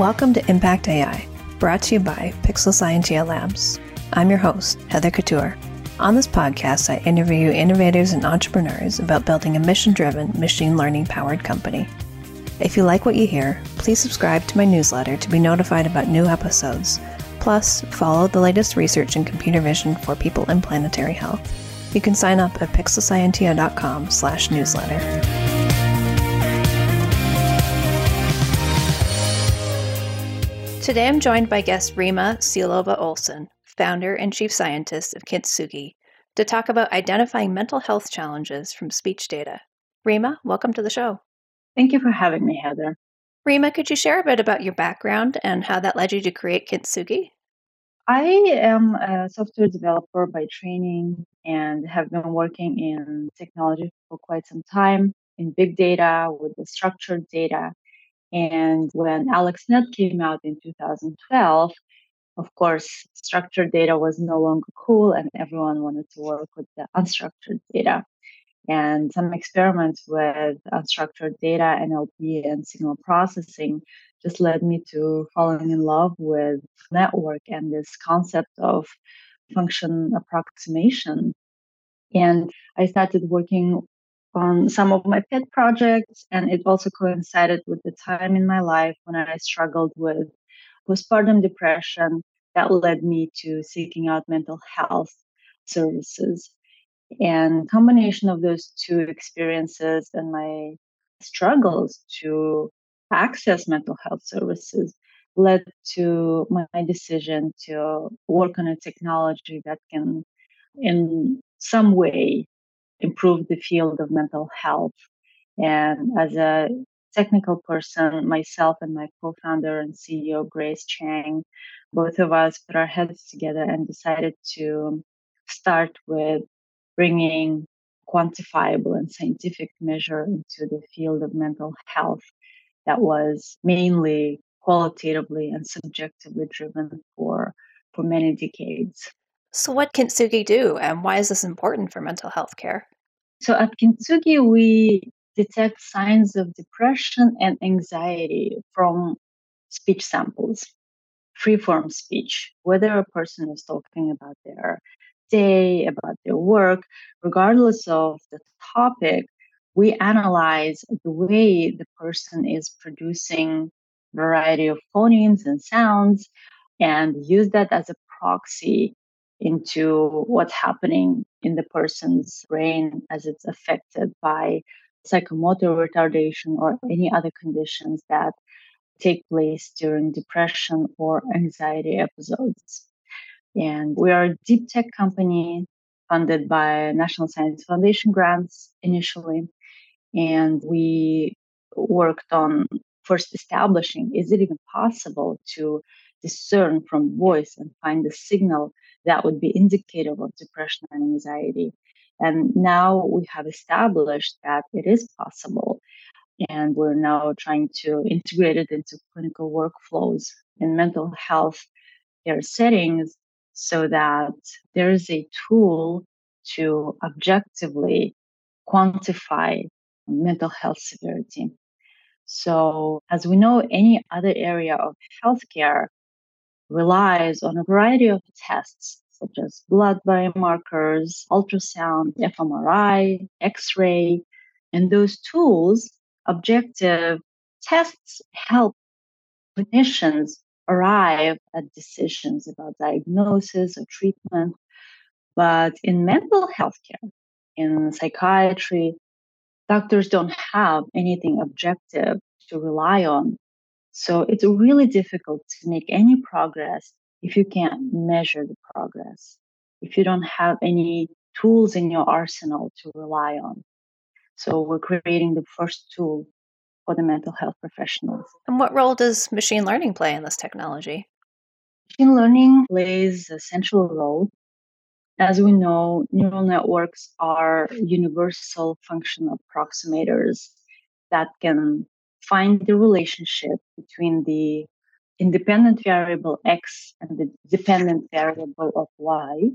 Welcome to Impact AI, brought to you by Pixel Scientia Labs. I'm your host, Heather Couture. On this podcast, I interview innovators and entrepreneurs about building a mission driven, machine learning powered company. If you like what you hear, please subscribe to my newsletter to be notified about new episodes. Plus, follow the latest research in computer vision for people in planetary health. You can sign up at pixelscientia.com slash newsletter. Today I'm joined by guest Rima Seiilova Olson, founder and chief scientist of Kintsugi, to talk about identifying mental health challenges from speech data. Rima, welcome to the show. Thank you for having me, Heather. Rima, could you share a bit about your background and how that led you to create Kintsugi? I am a software developer by training and have been working in technology for quite some time in big data with the structured data and when AlexNet came out in 2012, of course, structured data was no longer cool and everyone wanted to work with the unstructured data. And some experiments with unstructured data, NLP, and signal processing just led me to falling in love with network and this concept of function approximation. And I started working on some of my pet projects. And it also coincided with the time in my life when I struggled with postpartum depression that led me to seeking out mental health services. And combination of those two experiences and my struggles to access mental health services led to my decision to work on a technology that can in some way improve the field of mental health. And as a technical person, myself and my co founder and CEO, Grace Chang, both of us put our heads together and decided to start with bringing quantifiable and scientific measure into the field of mental health that was mainly qualitatively and subjectively driven for for many decades. So, what Kintsugi do, and why is this important for mental health care? So, at Kintsugi, we detect signs of depression and anxiety from speech samples, free-form speech, whether a person is talking about their day, about their work, regardless of the topic, we analyze the way the person is producing variety of phonemes and sounds and use that as a proxy into what's happening in the person's brain as it's affected by psychomotor retardation or any other conditions that take place during depression or anxiety episodes. And we are a deep tech company funded by National Science Foundation grants initially. And we worked on first establishing is it even possible to discern from voice and find the signal that would be indicative of depression and anxiety. And now we have established that it is possible. And we're now trying to integrate it into clinical workflows in mental health care settings so that there is a tool to objectively quantify mental health severity. So, as we know, any other area of healthcare relies on a variety of tests such as blood biomarkers, ultrasound, fMRI, X ray, and those tools, objective tests help clinicians arrive at decisions about diagnosis or treatment. But in mental health care, in psychiatry, doctors don't have anything objective to rely on so it's really difficult to make any progress if you can't measure the progress, if you don't have any tools in your arsenal to rely on. So we're creating the first tool for the mental health professionals. And what role does machine learning play in this technology? Machine learning plays a central role. As we know, neural networks are universal function approximators that can find the relationship between the independent variable x and the dependent variable of y.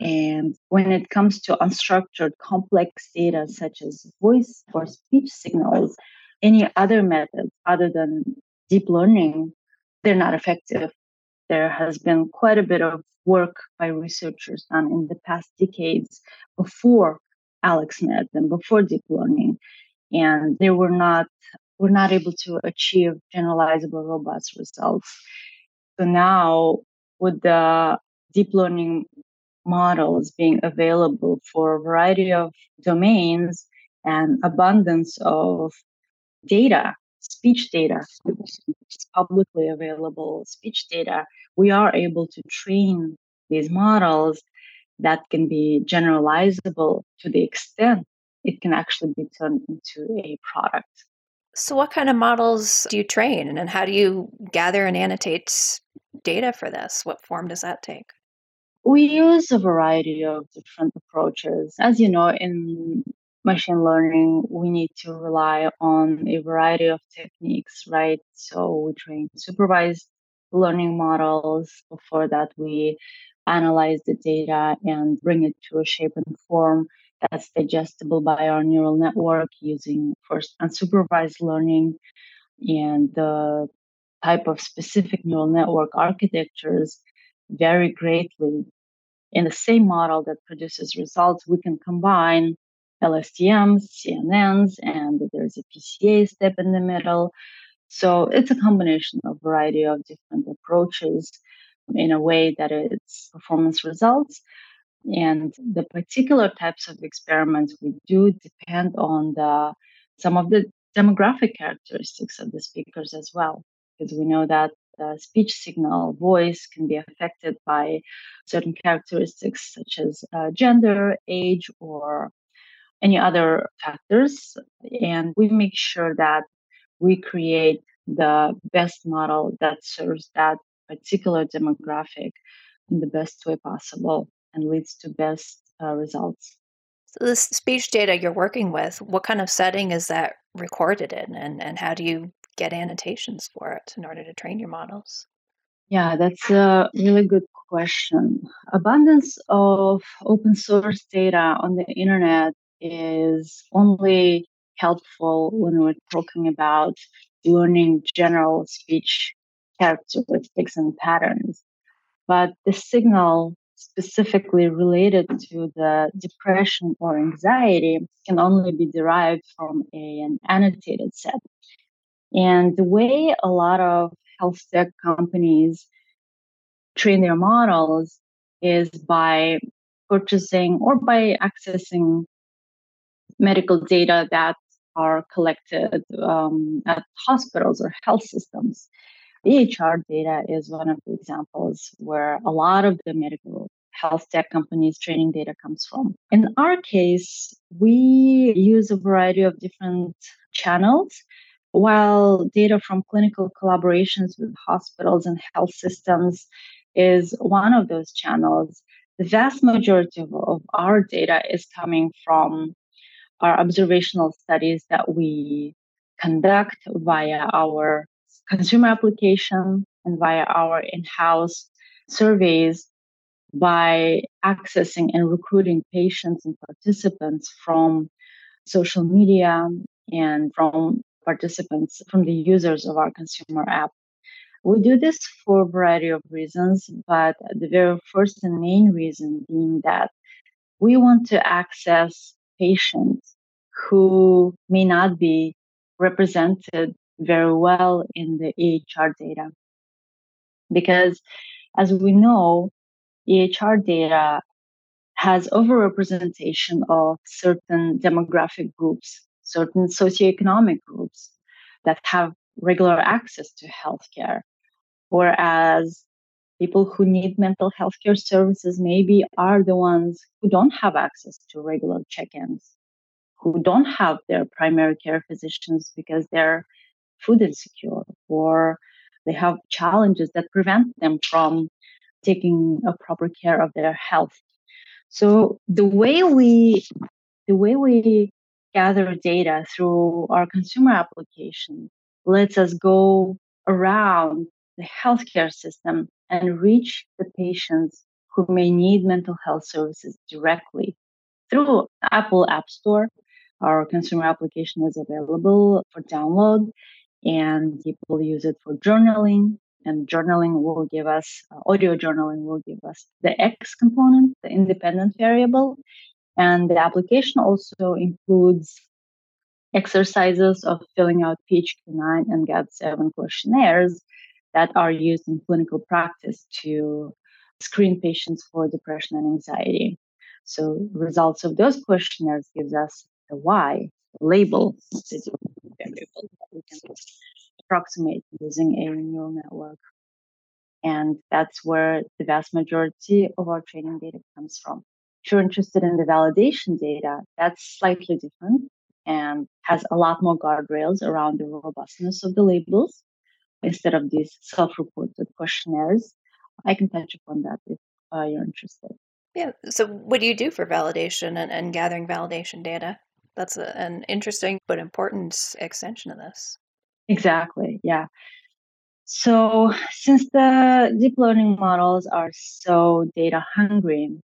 And when it comes to unstructured complex data such as voice or speech signals, any other method other than deep learning they're not effective. There has been quite a bit of work by researchers done in the past decades before AlexNet and before deep learning, and they were not were not able to achieve generalizable robust results. So now with the deep learning models being available for a variety of domains and abundance of data, speech data, publicly available speech data, we are able to train these models that can be generalizable to the extent it can actually be turned into a product. So, what kind of models do you train, and how do you gather and annotate data for this? What form does that take? We use a variety of different approaches. As you know, in machine learning, we need to rely on a variety of techniques, right? So, we train supervised learning models. Before that, we analyze the data and bring it to a shape and form that's digestible by our neural network using first unsupervised learning and the type of specific neural network architectures vary greatly. In the same model that produces results, we can combine LSTMs, CNNs, and there's a PCA step in the middle. So it's a combination of a variety of different approaches in a way that it's performance results. And the particular types of experiments we do depend on the some of the demographic characteristics of the speakers as well, because we know that the speech signal voice can be affected by certain characteristics such as uh, gender, age, or any other factors. And we make sure that we create the best model that serves that particular demographic in the best way possible and leads to best uh, results. So, the speech data you're working with, what kind of setting is that recorded in, and, and how do you get annotations for it in order to train your models? Yeah, that's a really good question. Abundance of open source data on the internet is only helpful when we're talking about learning general speech characteristics and patterns. But the signal specifically related to the depression or anxiety can only be derived from a, an annotated set. And the way a lot of health tech companies train their models is by purchasing or by accessing medical data that are collected um, at hospitals or health systems. EHR data is one of the examples where a lot of the medical health tech companies training data comes from. In our case, we use a variety of different channels. While data from clinical collaborations with hospitals and health systems is one of those channels, the vast majority of, of our data is coming from our observational studies that we conduct via our consumer application and via our in-house surveys by accessing and recruiting patients and participants from social media and from participants from the users of our consumer app. We do this for a variety of reasons, but the very first and main reason being that we want to access patients who may not be represented very well in the EHR data. Because as we know, EHR data has overrepresentation of certain demographic groups, certain socioeconomic groups that have regular access to healthcare, whereas people who need mental health care services maybe are the ones who don't have access to regular check-ins, who don't have their primary care physicians because they're food insecure or they have challenges that prevent them from taking a proper care of their health so the way we the way we gather data through our consumer application lets us go around the healthcare system and reach the patients who may need mental health services directly through Apple App Store. Our consumer application is available for download and people use it for journaling, and journaling will give us, uh, audio journaling will give us the X component, the independent variable. And the application also includes exercises of filling out PHQ-9 and GAD-7 questionnaires that are used in clinical practice to screen patients for depression and anxiety. So results of those questionnaires gives us the Y, the label that we can approximate using a neural network. And that's where the vast majority of our training data comes from. If you're interested in the validation data, that's slightly different and has a lot more guardrails around the robustness of the labels instead of these self-reported questionnaires. I can touch upon that if uh, you're interested. Yeah. So, what do you do for validation and, and gathering validation data? That's a, an interesting but important extension of this. Exactly. Yeah. So, since the deep learning models are so data hungry,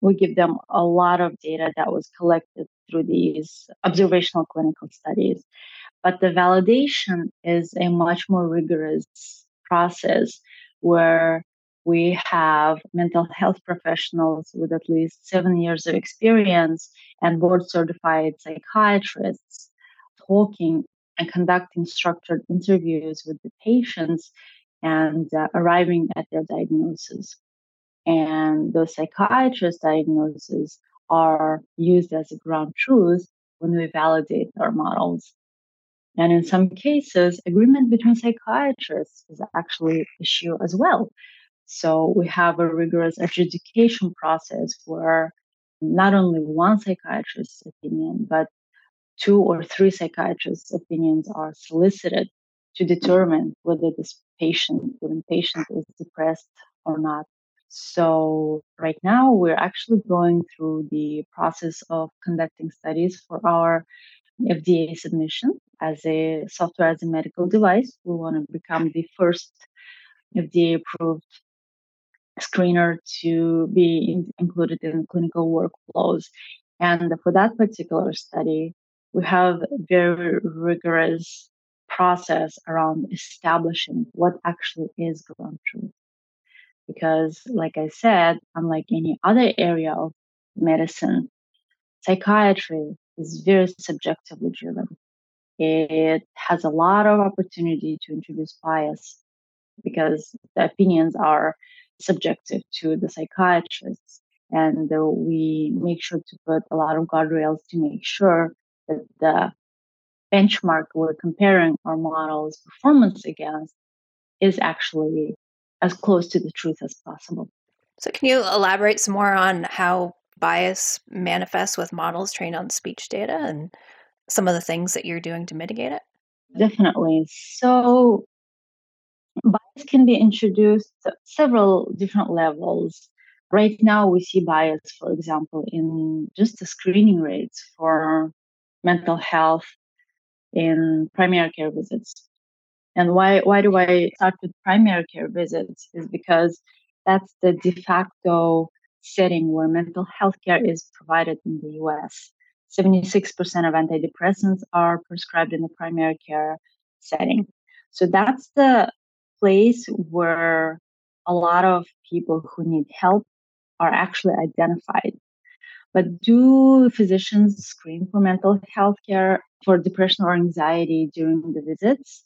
we give them a lot of data that was collected through these observational clinical studies. But the validation is a much more rigorous process where we have mental health professionals with at least seven years of experience and board certified psychiatrists talking and conducting structured interviews with the patients and uh, arriving at their diagnosis. And those psychiatrist diagnoses are used as a ground truth when we validate our models. And in some cases, agreement between psychiatrists is actually an issue as well. So we have a rigorous adjudication process where not only one psychiatrist's opinion, but two or three psychiatrists' opinions are solicited to determine whether this patient, whether patient is depressed or not. So right now we're actually going through the process of conducting studies for our FDA submission as a software as a medical device. We want to become the first FDA approved screener to be in, included in clinical workflows. And for that particular study, we have a very rigorous process around establishing what actually is ground truth. Because, like I said, unlike any other area of medicine, psychiatry is very subjectively driven. It has a lot of opportunity to introduce bias because the opinions are subjective to the psychiatrists. And uh, we make sure to put a lot of guardrails to make sure that the benchmark we're comparing our model's performance against is actually as close to the truth as possible. So, can you elaborate some more on how bias manifests with models trained on speech data and some of the things that you're doing to mitigate it? Definitely. So, can be introduced several different levels. Right now, we see bias, for example, in just the screening rates for mental health in primary care visits. And why, why do I start with primary care visits? Is because that's the de facto setting where mental health care is provided in the US. 76% of antidepressants are prescribed in the primary care setting. So that's the place where a lot of people who need help are actually identified. But do physicians screen for mental health care for depression or anxiety during the visits?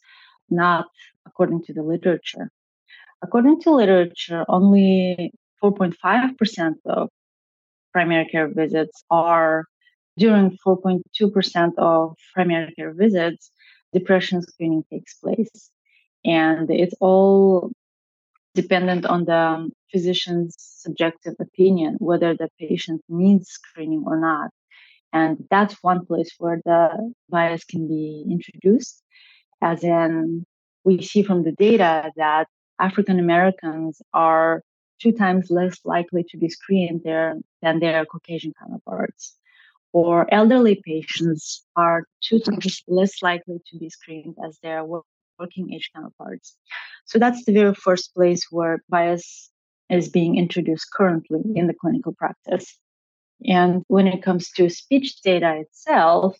Not according to the literature. According to literature, only 4.5% of primary care visits are during 4.2% of primary care visits, depression screening takes place and it's all dependent on the physician's subjective opinion whether the patient needs screening or not. And that's one place where the bias can be introduced as in we see from the data that african americans are two times less likely to be screened there than their caucasian counterparts or elderly patients are two times less likely to be screened as their working age counterparts. So that's the very first place where bias is being introduced currently in the clinical practice. And when it comes to speech data itself,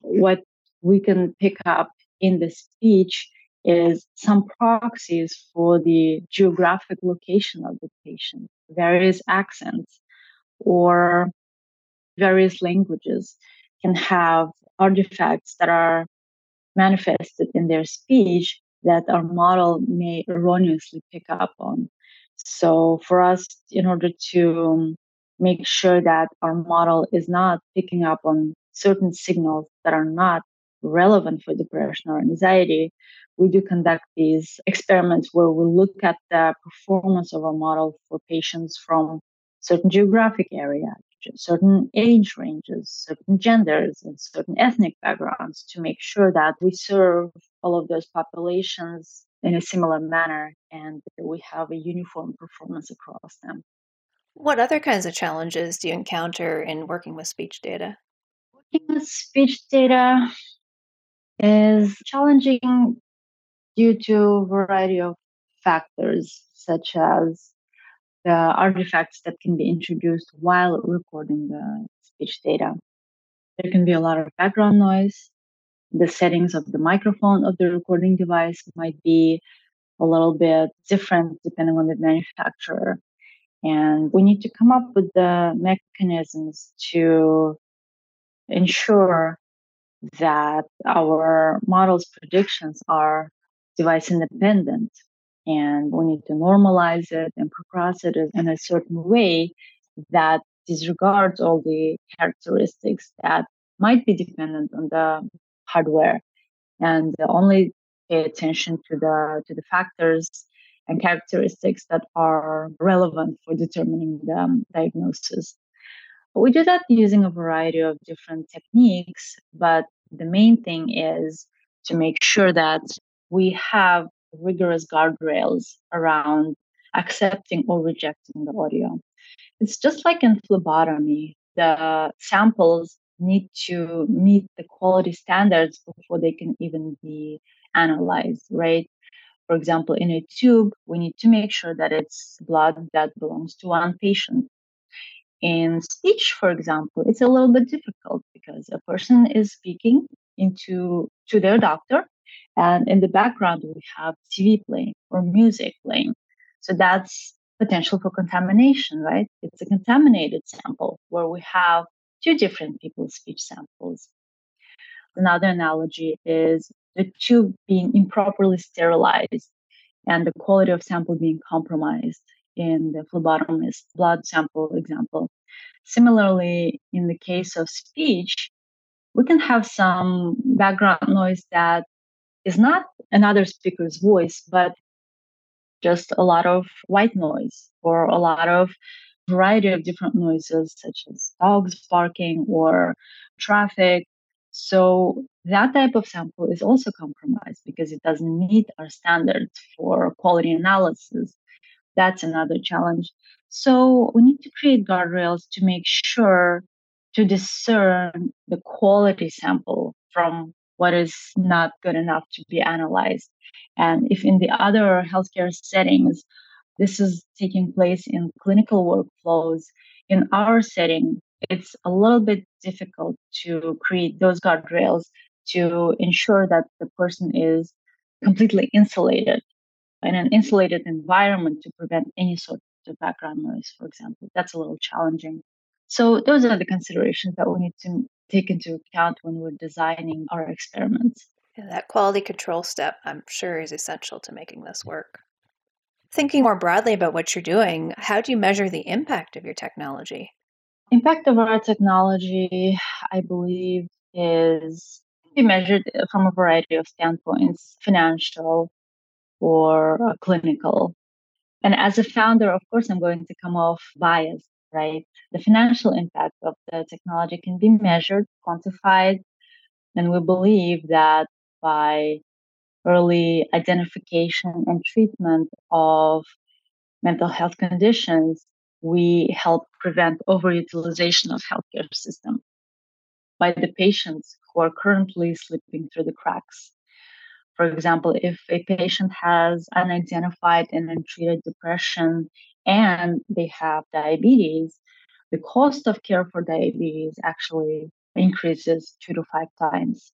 what we can pick up in the speech is some proxies for the geographic location of the patient, various accents or various languages can have artifacts that are manifested in their speech that our model may erroneously pick up on. So, for us, in order to make sure that our model is not picking up on certain signals that are not relevant for depression or anxiety, we do conduct these experiments where we look at the performance of our model for patients from certain geographic areas, certain age ranges, certain genders, and certain ethnic backgrounds to make sure that we serve all of those populations in a similar manner and we have a uniform performance across them. What other kinds of challenges do you encounter in working with speech data? Working with speech data is challenging due to a variety of factors, such as the artifacts that can be introduced while recording the speech data. There can be a lot of background noise. The settings of the microphone of the recording device might be a little bit different depending on the manufacturer. And we need to come up with the mechanisms to ensure that our model's predictions are device independent and we need to normalize it and process it in a certain way that disregards all the characteristics that might be dependent on the hardware and only pay attention to the to the factors and characteristics that are relevant for determining the um, diagnosis. We do that using a variety of different techniques, but the main thing is to make sure that we have rigorous guardrails around accepting or rejecting the audio. It's just like in phlebotomy, the samples need to meet the quality standards before they can even be analyzed, right? For example, in a tube, we need to make sure that it's blood that belongs to one patient. In speech, for example, it's a little bit difficult because a person is speaking into to their doctor and in the background, we have TV playing or music playing. So that's potential for contamination, right? It's a contaminated sample where we have two different people's speech samples. Another analogy is the tube being improperly sterilized and the quality of sample being compromised in the phlebotomist blood sample example. Similarly, in the case of speech, we can have some background noise that is not another speaker's voice, but just a lot of white noise or a lot of variety of different noises such as dogs barking or traffic. So that type of sample is also compromised because it doesn't meet our standards for quality analysis. That's another challenge. So we need to create guardrails to make sure to discern the quality sample from what is not good enough to be analyzed. And if in the other healthcare settings, this is taking place in clinical workflows, in our setting, it's a little bit difficult to create those guardrails to ensure that the person is completely insulated in an insulated environment to prevent any sort of background noise, for example. That's a little challenging. So those are the considerations that we need to take into account when we're designing our experiments. Yeah, that quality control step, I'm sure, is essential to making this work. Thinking more broadly about what you're doing, how do you measure the impact of your technology? Impact of our technology, I believe, is be measured from a variety of standpoints, financial or uh, clinical. And as a founder, of course, I'm going to come off biased right? The financial impact of the technology can be measured, quantified, and we believe that by early identification and treatment of mental health conditions, we help prevent overutilization of healthcare system by the patients who are currently slipping through the cracks. For example, if a patient has unidentified and untreated depression and they have diabetes, the cost of care for diabetes actually increases two to five times.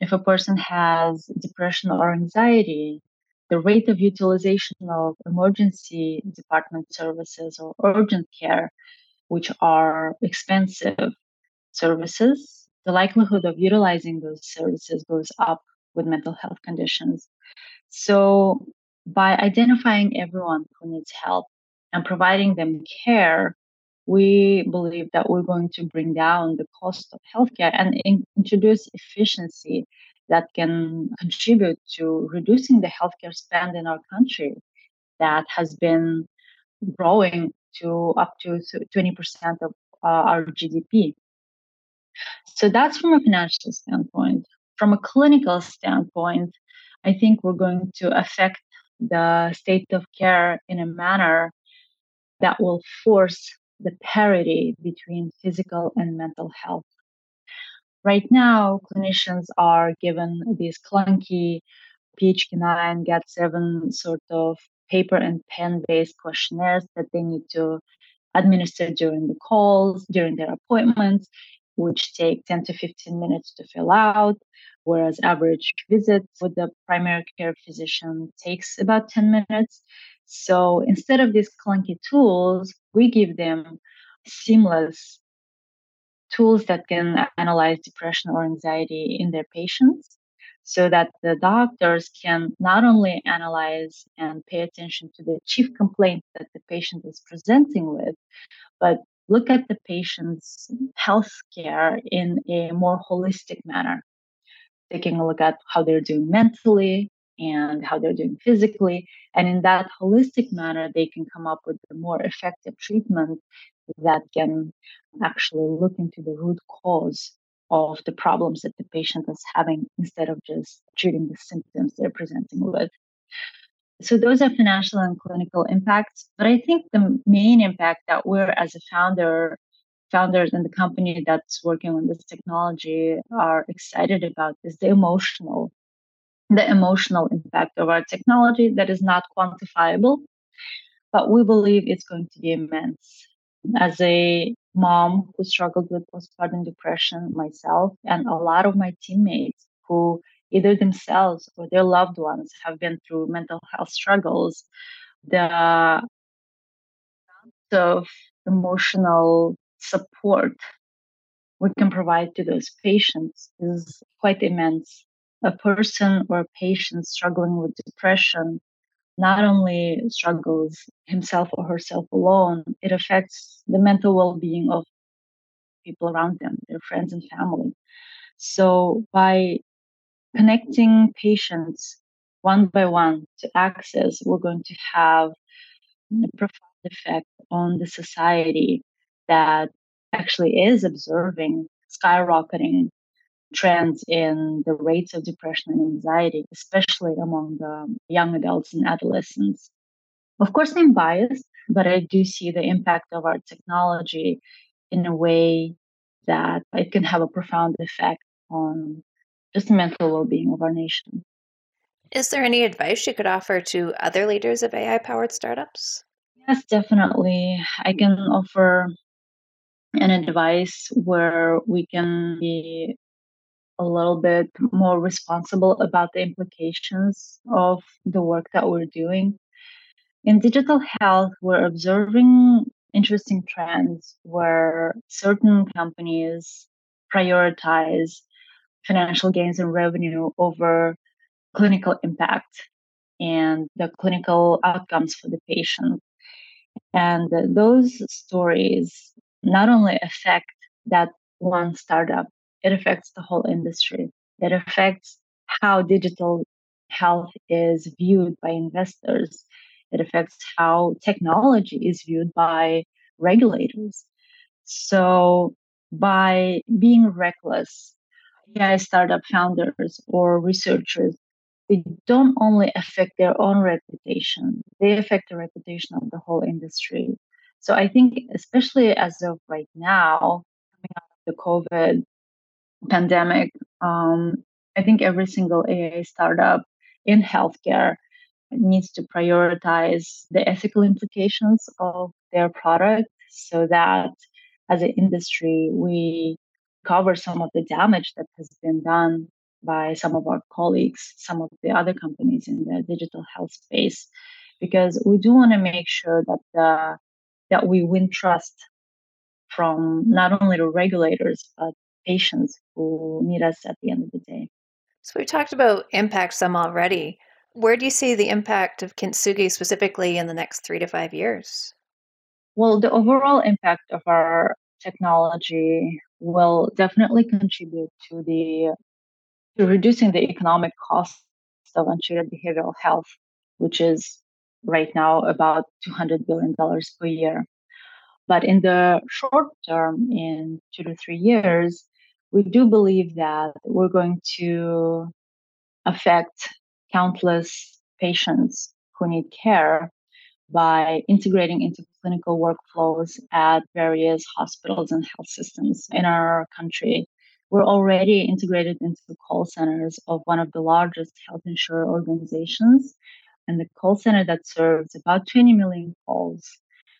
if a person has depression or anxiety, the rate of utilization of emergency department services or urgent care, which are expensive services, the likelihood of utilizing those services goes up with mental health conditions. So, by identifying everyone who needs help and providing them care, we believe that we're going to bring down the cost of healthcare and in- introduce efficiency that can contribute to reducing the healthcare spend in our country that has been growing to up to 20% of uh, our GDP. So that's from a financial standpoint. From a clinical standpoint, I think we're going to affect the state of care in a manner that will force the parity between physical and mental health. Right now, clinicians are given these clunky PHQ-9, GAD-7 sort of paper and pen based questionnaires that they need to administer during the calls, during their appointments, which take 10 to 15 minutes to fill out, whereas average visit with the primary care physician takes about 10 minutes. So instead of these clunky tools, we give them seamless tools that can analyze depression or anxiety in their patients so that the doctors can not only analyze and pay attention to the chief complaint that the patient is presenting with, but look at the patient's health care in a more holistic manner, taking a look at how they're doing mentally and how they're doing physically. And in that holistic manner, they can come up with a more effective treatment that can actually look into the root cause of the problems that the patient is having instead of just treating the symptoms they're presenting with. So those are financial and clinical impacts. But I think the main impact that we're as a founder, founders in the company that's working on this technology are excited about is the emotional, the emotional impact of our technology that is not quantifiable, but we believe it's going to be immense. As a mom who struggled with postpartum depression myself and a lot of my teammates who either themselves or their loved ones have been through mental health struggles, the amount of emotional support we can provide to those patients is quite immense. A person or a patient struggling with depression not only struggles himself or herself alone, it affects the mental well being of people around them, their friends and family. So, by connecting patients one by one to access, we're going to have a profound effect on the society that actually is observing skyrocketing trends in the rates of depression and anxiety, especially among the young adults and adolescents. Of course, I'm biased, but I do see the impact of our technology in a way that it can have a profound effect on just the mental well being of our nation. Is there any advice you could offer to other leaders of AI powered startups? Yes, definitely. I can offer an advice where we can be a little bit more responsible about the implications of the work that we're doing. In digital health, we're observing interesting trends where certain companies prioritize financial gains and revenue over clinical impact and the clinical outcomes for the patient. And those stories not only affect that one startup, it affects the whole industry. It affects how digital health is viewed by investors. It affects how technology is viewed by regulators. So, by being reckless, AI startup founders or researchers, they don't only affect their own reputation, they affect the reputation of the whole industry. So, I think, especially as of right now, coming out of the COVID pandemic, um, I think every single AI startup in healthcare needs to prioritize the ethical implications of their product so that as an industry we cover some of the damage that has been done by some of our colleagues, some of the other companies in the digital health space, because we do want to make sure that the, that we win trust from not only the regulators but patients who need us at the end of the day. So we talked about impact some already. Where do you see the impact of Kintsugi specifically in the next three to five years? Well, the overall impact of our technology will definitely contribute to the to reducing the economic cost of untreated behavioral health, which is right now about $200 billion per year. But in the short term, in two to three years, we do believe that we're going to affect countless patients who need care by integrating into clinical workflows at various hospitals and health systems in our country. We're already integrated into the call centers of one of the largest health insurer organizations, and the call center that serves about 20 million calls.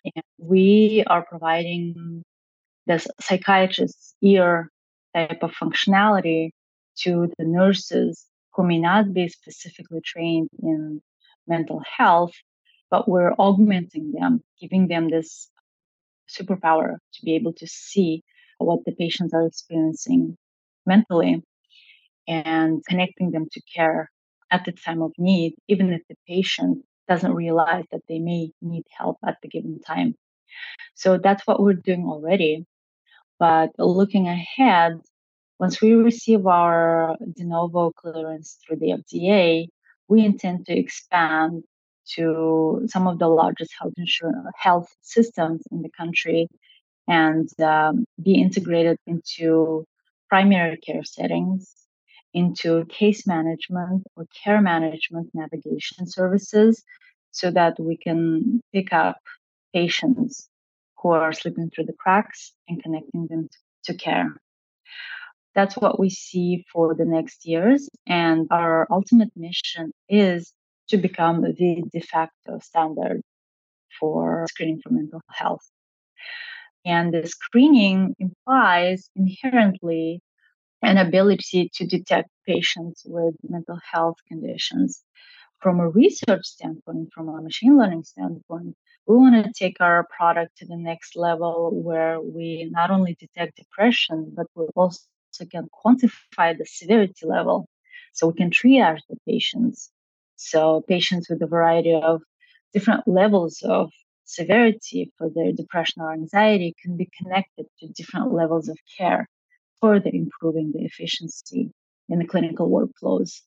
And we are providing the psychiatrist's ear type of functionality to the nurses who may not be specifically trained in mental health, but we're augmenting them, giving them this superpower to be able to see what the patients are experiencing mentally and connecting them to care at the time of need, even if the patient doesn't realize that they may need help at the given time. So that's what we're doing already. But looking ahead, once we receive our de novo clearance through the FDA, we intend to expand to some of the largest health insurance health systems in the country and um, be integrated into primary care settings, into case management or care management navigation services, so that we can pick up patients who are slipping through the cracks and connecting them to care that's what we see for the next years. And our ultimate mission is to become the de facto standard for screening for mental health. And the screening implies inherently an ability to detect patients with mental health conditions. From a research standpoint, from a machine learning standpoint, we want to take our product to the next level where we not only detect depression, but we also can quantify the severity level so we can triage the patients. So patients with a variety of different levels of severity for their depression or anxiety can be connected to different levels of care, further improving the efficiency in the clinical workflows.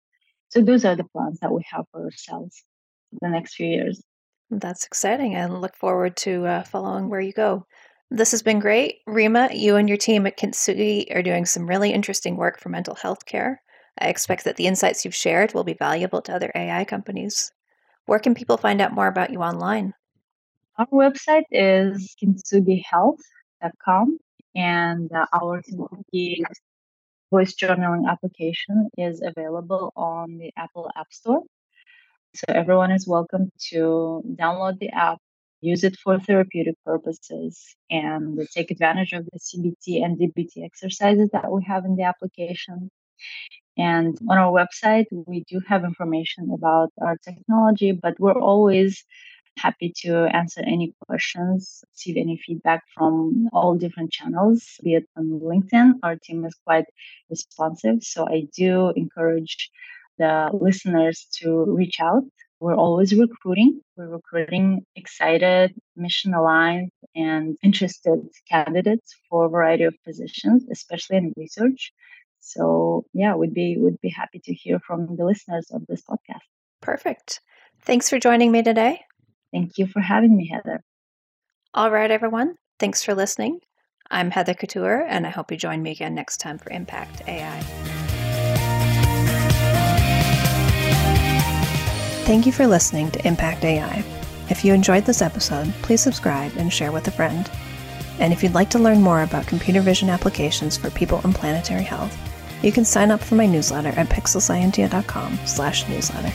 So those are the plans that we have for ourselves for the next few years. That's exciting. and look forward to uh, following where you go. This has been great. Rima, you and your team at Kintsugi are doing some really interesting work for mental health care. I expect that the insights you've shared will be valuable to other AI companies. Where can people find out more about you online? Our website is kintsugihealth.com and uh, our Kintsugi voice journaling application is available on the Apple App Store. So everyone is welcome to download the app use it for therapeutic purposes, and take advantage of the CBT and DBT exercises that we have in the application. And on our website, we do have information about our technology, but we're always happy to answer any questions, receive any feedback from all different channels, be it on LinkedIn. Our team is quite responsive. So I do encourage the listeners to reach out we're always recruiting. We're recruiting excited, mission aligned, and interested candidates for a variety of positions, especially in research. So yeah, we'd be would be happy to hear from the listeners of this podcast. Perfect. Thanks for joining me today. Thank you for having me, Heather. All right, everyone. Thanks for listening. I'm Heather Couture, and I hope you join me again next time for Impact AI. Thank you for listening to Impact AI. If you enjoyed this episode, please subscribe and share with a friend. And if you'd like to learn more about computer vision applications for people and planetary health, you can sign up for my newsletter at pixelscientia.com slash newsletter.